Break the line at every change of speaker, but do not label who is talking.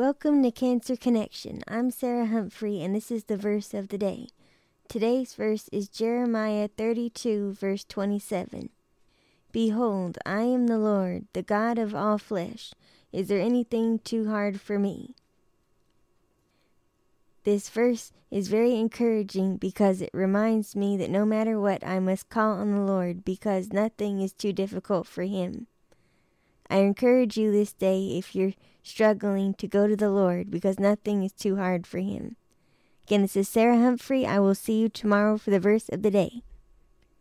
Welcome to Cancer Connection. I'm Sarah Humphrey, and this is the verse of the day. Today's verse is Jeremiah 32, verse 27. Behold, I am the Lord, the God of all flesh. Is there anything too hard for me? This verse is very encouraging because it reminds me that no matter what, I must call on the Lord because nothing is too difficult for Him. I encourage you this day if you're struggling to go to the Lord because nothing is too hard for Him. Again, this is Sarah Humphrey. I will see you tomorrow for the verse of the day.